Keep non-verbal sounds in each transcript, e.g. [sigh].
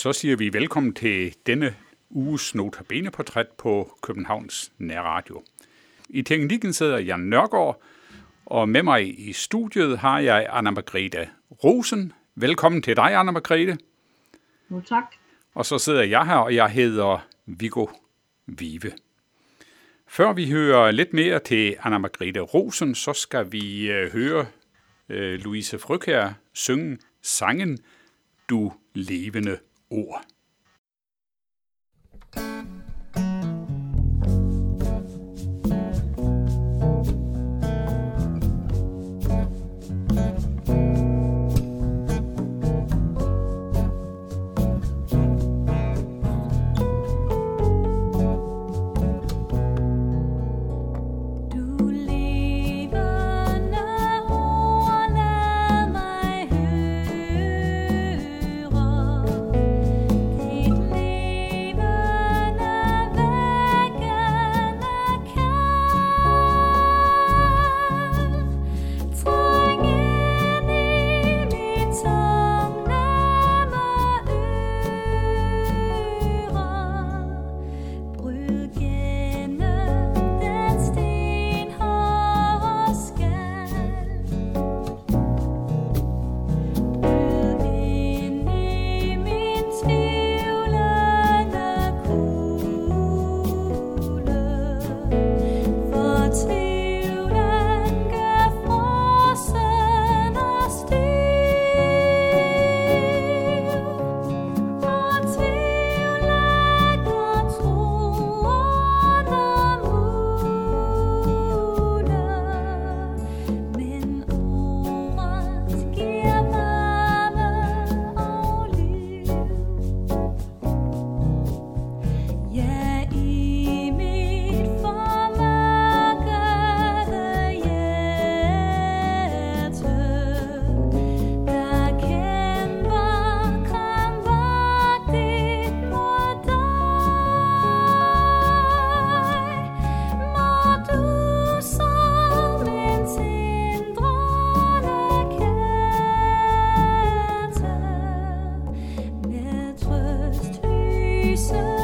så siger vi velkommen til denne uges Notabene-portræt på Københavns Nærradio. I teknikken sidder Jan Nørgaard, og med mig i studiet har jeg Anna Margrethe Rosen. Velkommen til dig, Anna Margrethe. Jo, tak. Og så sidder jeg her, og jeg hedder Viggo Vive. Før vi hører lidt mere til Anna Margrethe Rosen, så skal vi øh, høre øh, Louise Frøkær synge sangen Du levende ord. Lyse op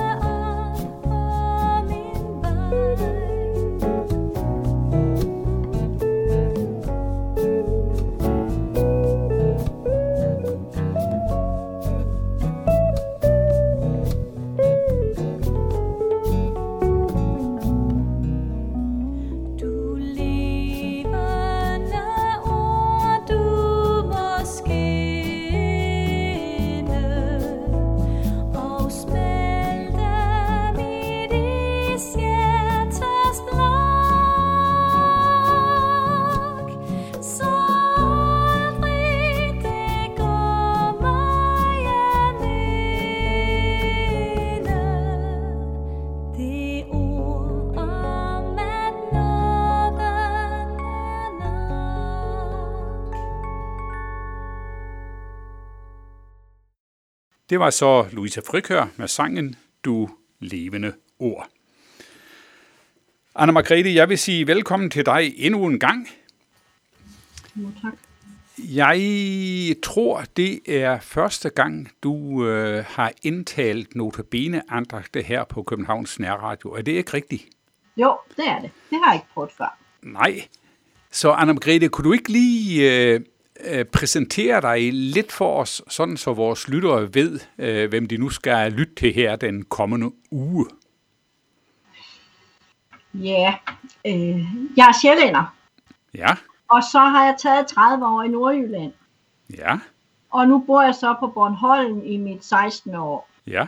Det var så Louise Frikør med sangen Du levende ord. Anna Margrethe, jeg vil sige velkommen til dig endnu en gang. Jo, tak. Jeg tror, det er første gang, du øh, har indtalt notabene andagte her på Københavns Nærradio. Er det ikke rigtigt? Jo, det er det. Det har jeg ikke prøvet før. Nej. Så Anna Margrethe, kunne du ikke lige øh, øh, præsentere dig lidt for os, sådan så vores lyttere ved, øh, hvem de nu skal lytte til her den kommende uge? Ja, øh, jeg er sjællænder, Ja, og så har jeg taget 30 år i Nordjylland. ja, Og nu bor jeg så på Bornholm i mit 16. år. ja.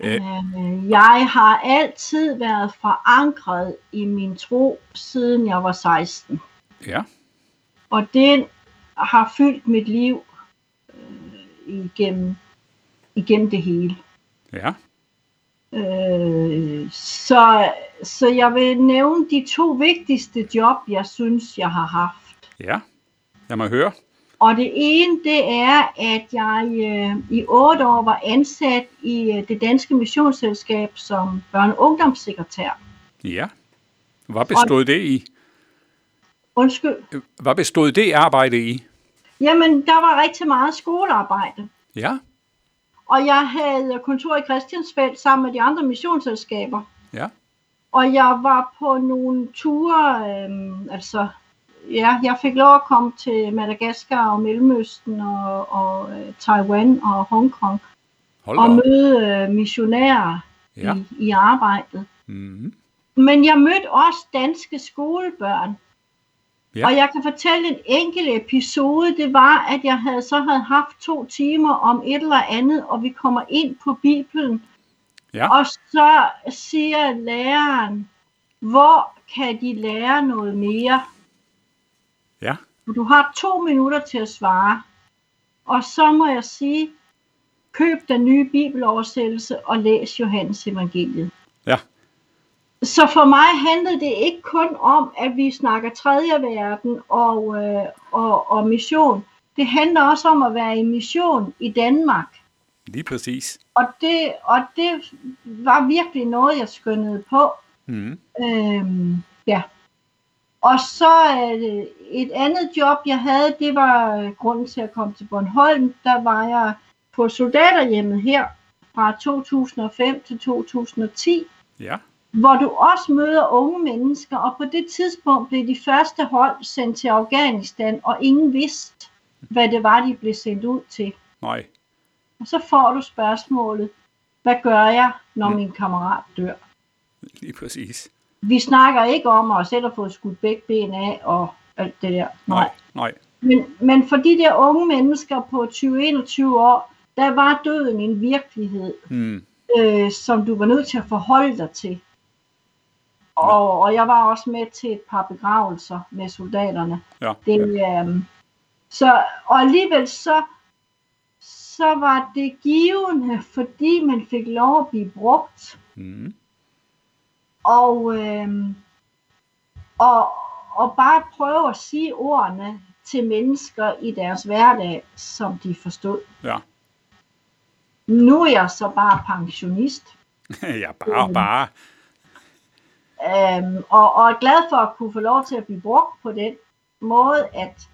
Øh. Øh, jeg har altid været forankret i min tro, siden jeg var 16. Ja, Og det har fyldt mit liv øh, igennem, igennem det hele. ja, Øh, så, så jeg vil nævne de to vigtigste job, jeg synes, jeg har haft. ja. Lad mig høre. Og det ene, det er, at jeg øh, i otte år var ansat i øh, det danske missionsselskab som børne- og ungdomssekretær. Ja. Hvad bestod det i? Undskyld. Hvad bestod det arbejde i? Jamen, der var rigtig meget skolearbejde. Ja, og jeg havde kontor i Christiansfeld sammen med de andre missionsselskaber. Ja. Og jeg var på nogle ture, øhm, altså, ja, jeg fik lov at komme til Madagaskar og Mellemøsten og, og øh, Taiwan og Hongkong Hold og op. møde øh, missionærer Ja. i, i arbejdet. Mm. Men jeg mødte også danske skolebørn. Ja. Og jeg kan fortælle en enkelt episode. Det var, at jeg havde så havde haft to timer om et eller andet, og vi kommer ind på Bibelen. Ja. Og så siger læreren, hvor kan de lære noget mere? Ja. Du har to minutter til at svare. Og så må jeg sige, køb den nye bibeloversættelse og læs Johannes evangeliet. Så for mig handlede det ikke kun om, at vi snakker tredje verden og, øh, og, og mission. Det handler også om at være i mission i Danmark. Lige præcis. Og det, og det var virkelig noget, jeg skyndede på. Mm. Øhm, ja. Og så øh, et andet job, jeg havde, det var øh, grunden til at komme til Bornholm. Der var jeg på soldaterhjemmet her fra 2005 til 2010, Ja. Hvor du også møder unge mennesker. Og på det tidspunkt blev de første hold sendt til Afghanistan, og ingen vidste, hvad det var, de blev sendt ud til. Nej. Og så får du spørgsmålet, hvad gør jeg, når Mm. min kammerat dør? Lige præcis. Vi snakker ikke om at selv at få skudt begge ben af og alt det der. Nej. Nej. Men, men for de der unge mennesker på 20-21 år, der var døden en virkelighed, Mm. øh, som du var nødt til at forholde dig til. Og, og jeg var også med til et par begravelser med soldaterne. Ja. Det, ja. øhm, så, og alligevel så, så var det givende, fordi man fik lov at blive brugt. Mm. Og, øhm, og, og bare prøve at sige ordene til mennesker i deres hverdag, som de forstod. Ja. Nu er jeg så bare pensionist, [laughs] ja, bare, bare. Øhm, og, og er glad for at kunne få lov til at blive brugt på den måde, at,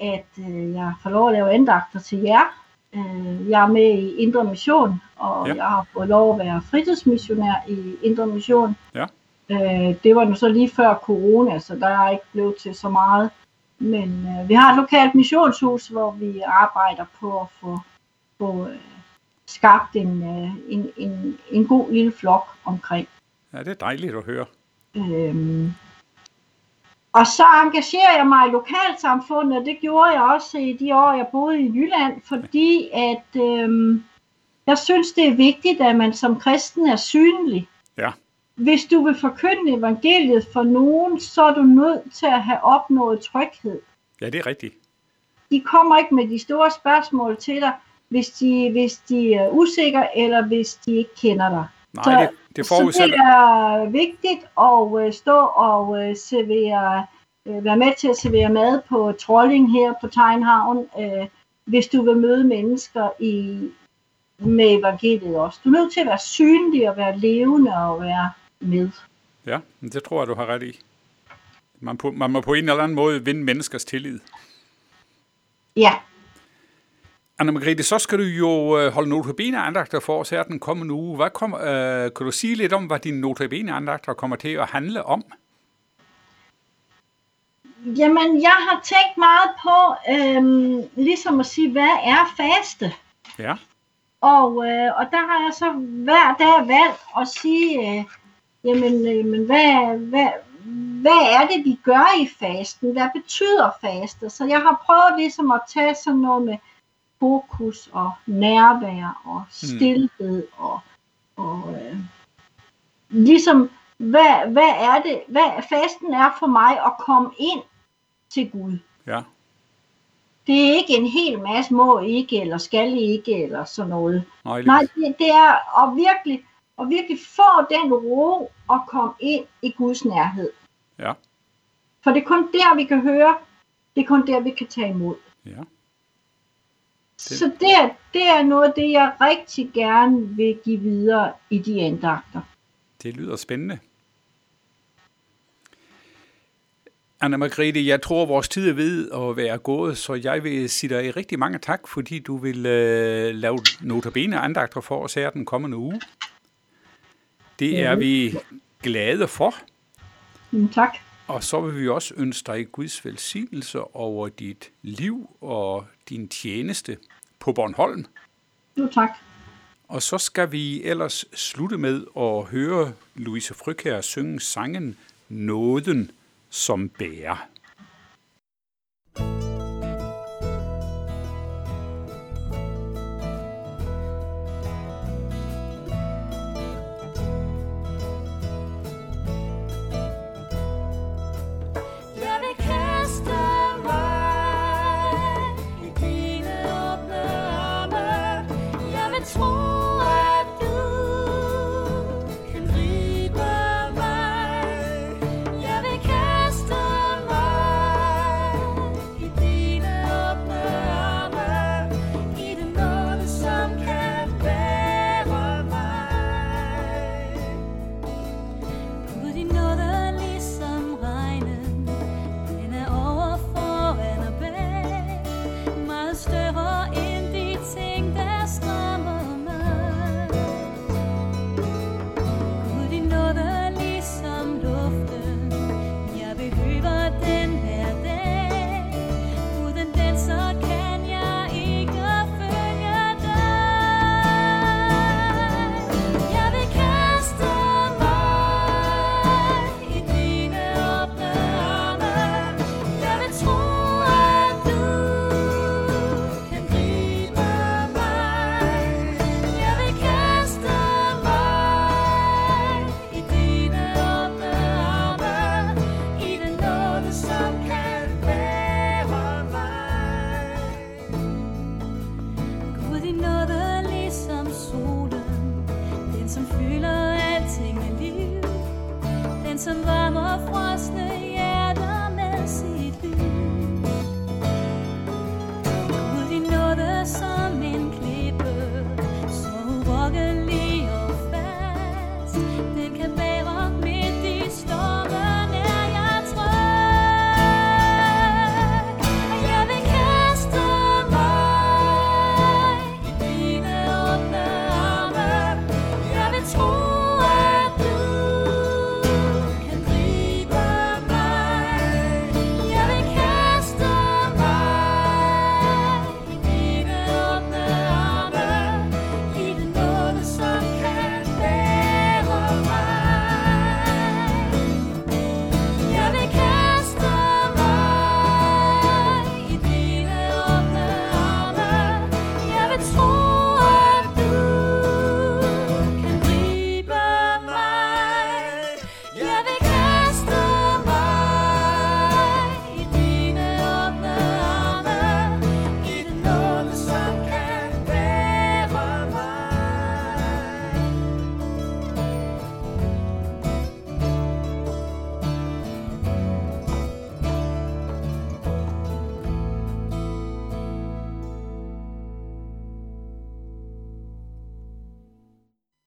at øh, jeg får lov at lave andagter til jer. Øh, jeg er med i Indre Mission, og Ja. jeg har fået lov at være fritidsmissionær i Indre Mission. Ja. Øh, det var nu så lige før corona, så der er ikke blevet til så meget. Men øh, vi har et lokalt missionshus, hvor vi arbejder på at få, få øh, skabt en, øh, en, en, en god lille flok omkring. Ja, det er dejligt at høre. Øhm, og så engagerer jeg mig i lokalsamfundet, og det gjorde jeg også i de år, jeg boede i Jylland, fordi at øhm, jeg synes, det er vigtigt, at man som kristen er synlig. Ja. Hvis du vil forkynde evangeliet for nogen, så er du nødt til at have opnået tryghed. Ja, det er rigtigt. De kommer ikke med de store spørgsmål til dig, hvis de, hvis de er usikre, eller hvis de ikke kender dig. Nej, Så- det, det Så det forudsætter... er vigtigt at øh, stå og øh, servere, øh, være med til at servere mad på trolling her på Tegnhavn, hvis du vil møde mennesker i, med evangeliet også. Du er nødt til at være synlig og være levende og være med. Ja, det tror jeg, du har ret i. Man, på, man må på en eller anden måde vinde menneskers tillid. Ja, Anna Margrethe, så skal du jo øh, holde notabene andagter for os her den kommende uge. Hvad kom, øh, kan du sige lidt om, hvad dine notabene andagter kommer til at handle om? jamen jeg har tænkt meget på øh, ligesom at sige, hvad er faste? Ja, Og, øh, og der har jeg så hver dag valgt at sige, øh, jamen, øh, men hvad, hvad, hvad er det, vi gør i fasten? Hvad betyder faste? Så jeg har prøvet ligesom at tage sådan noget med fokus og nærvær og stillhed og, og øh, ligesom, hvad, hvad er det, hvad fasten er for mig at komme ind til Gud. ja, Det er ikke en hel masse må ikke, eller skal ikke, eller sådan noget. nej, Nej, det, det er at virkelig, at virkelig få den ro og komme ind i Guds nærhed. ja, For det er kun der, vi kan høre. Det er kun der, vi kan tage imod. ja, Så det er, det er noget af det, jeg rigtig gerne vil give videre i de andagter. det lyder spændende. Anna Margrethe, jeg tror, vores tid er ved at være gået, så jeg vil sige dig rigtig mange tak, fordi du vil øh, lave notabene andagter for os her den kommende uge. Det er vi glade for, Mm, tak. Og så vil vi også ønske dig Guds velsignelse over dit liv og din tjeneste på Bornholm. Jo, tak. Og så skal vi ellers slutte med at høre Louise Frykær synge sangen Nåden som bærer.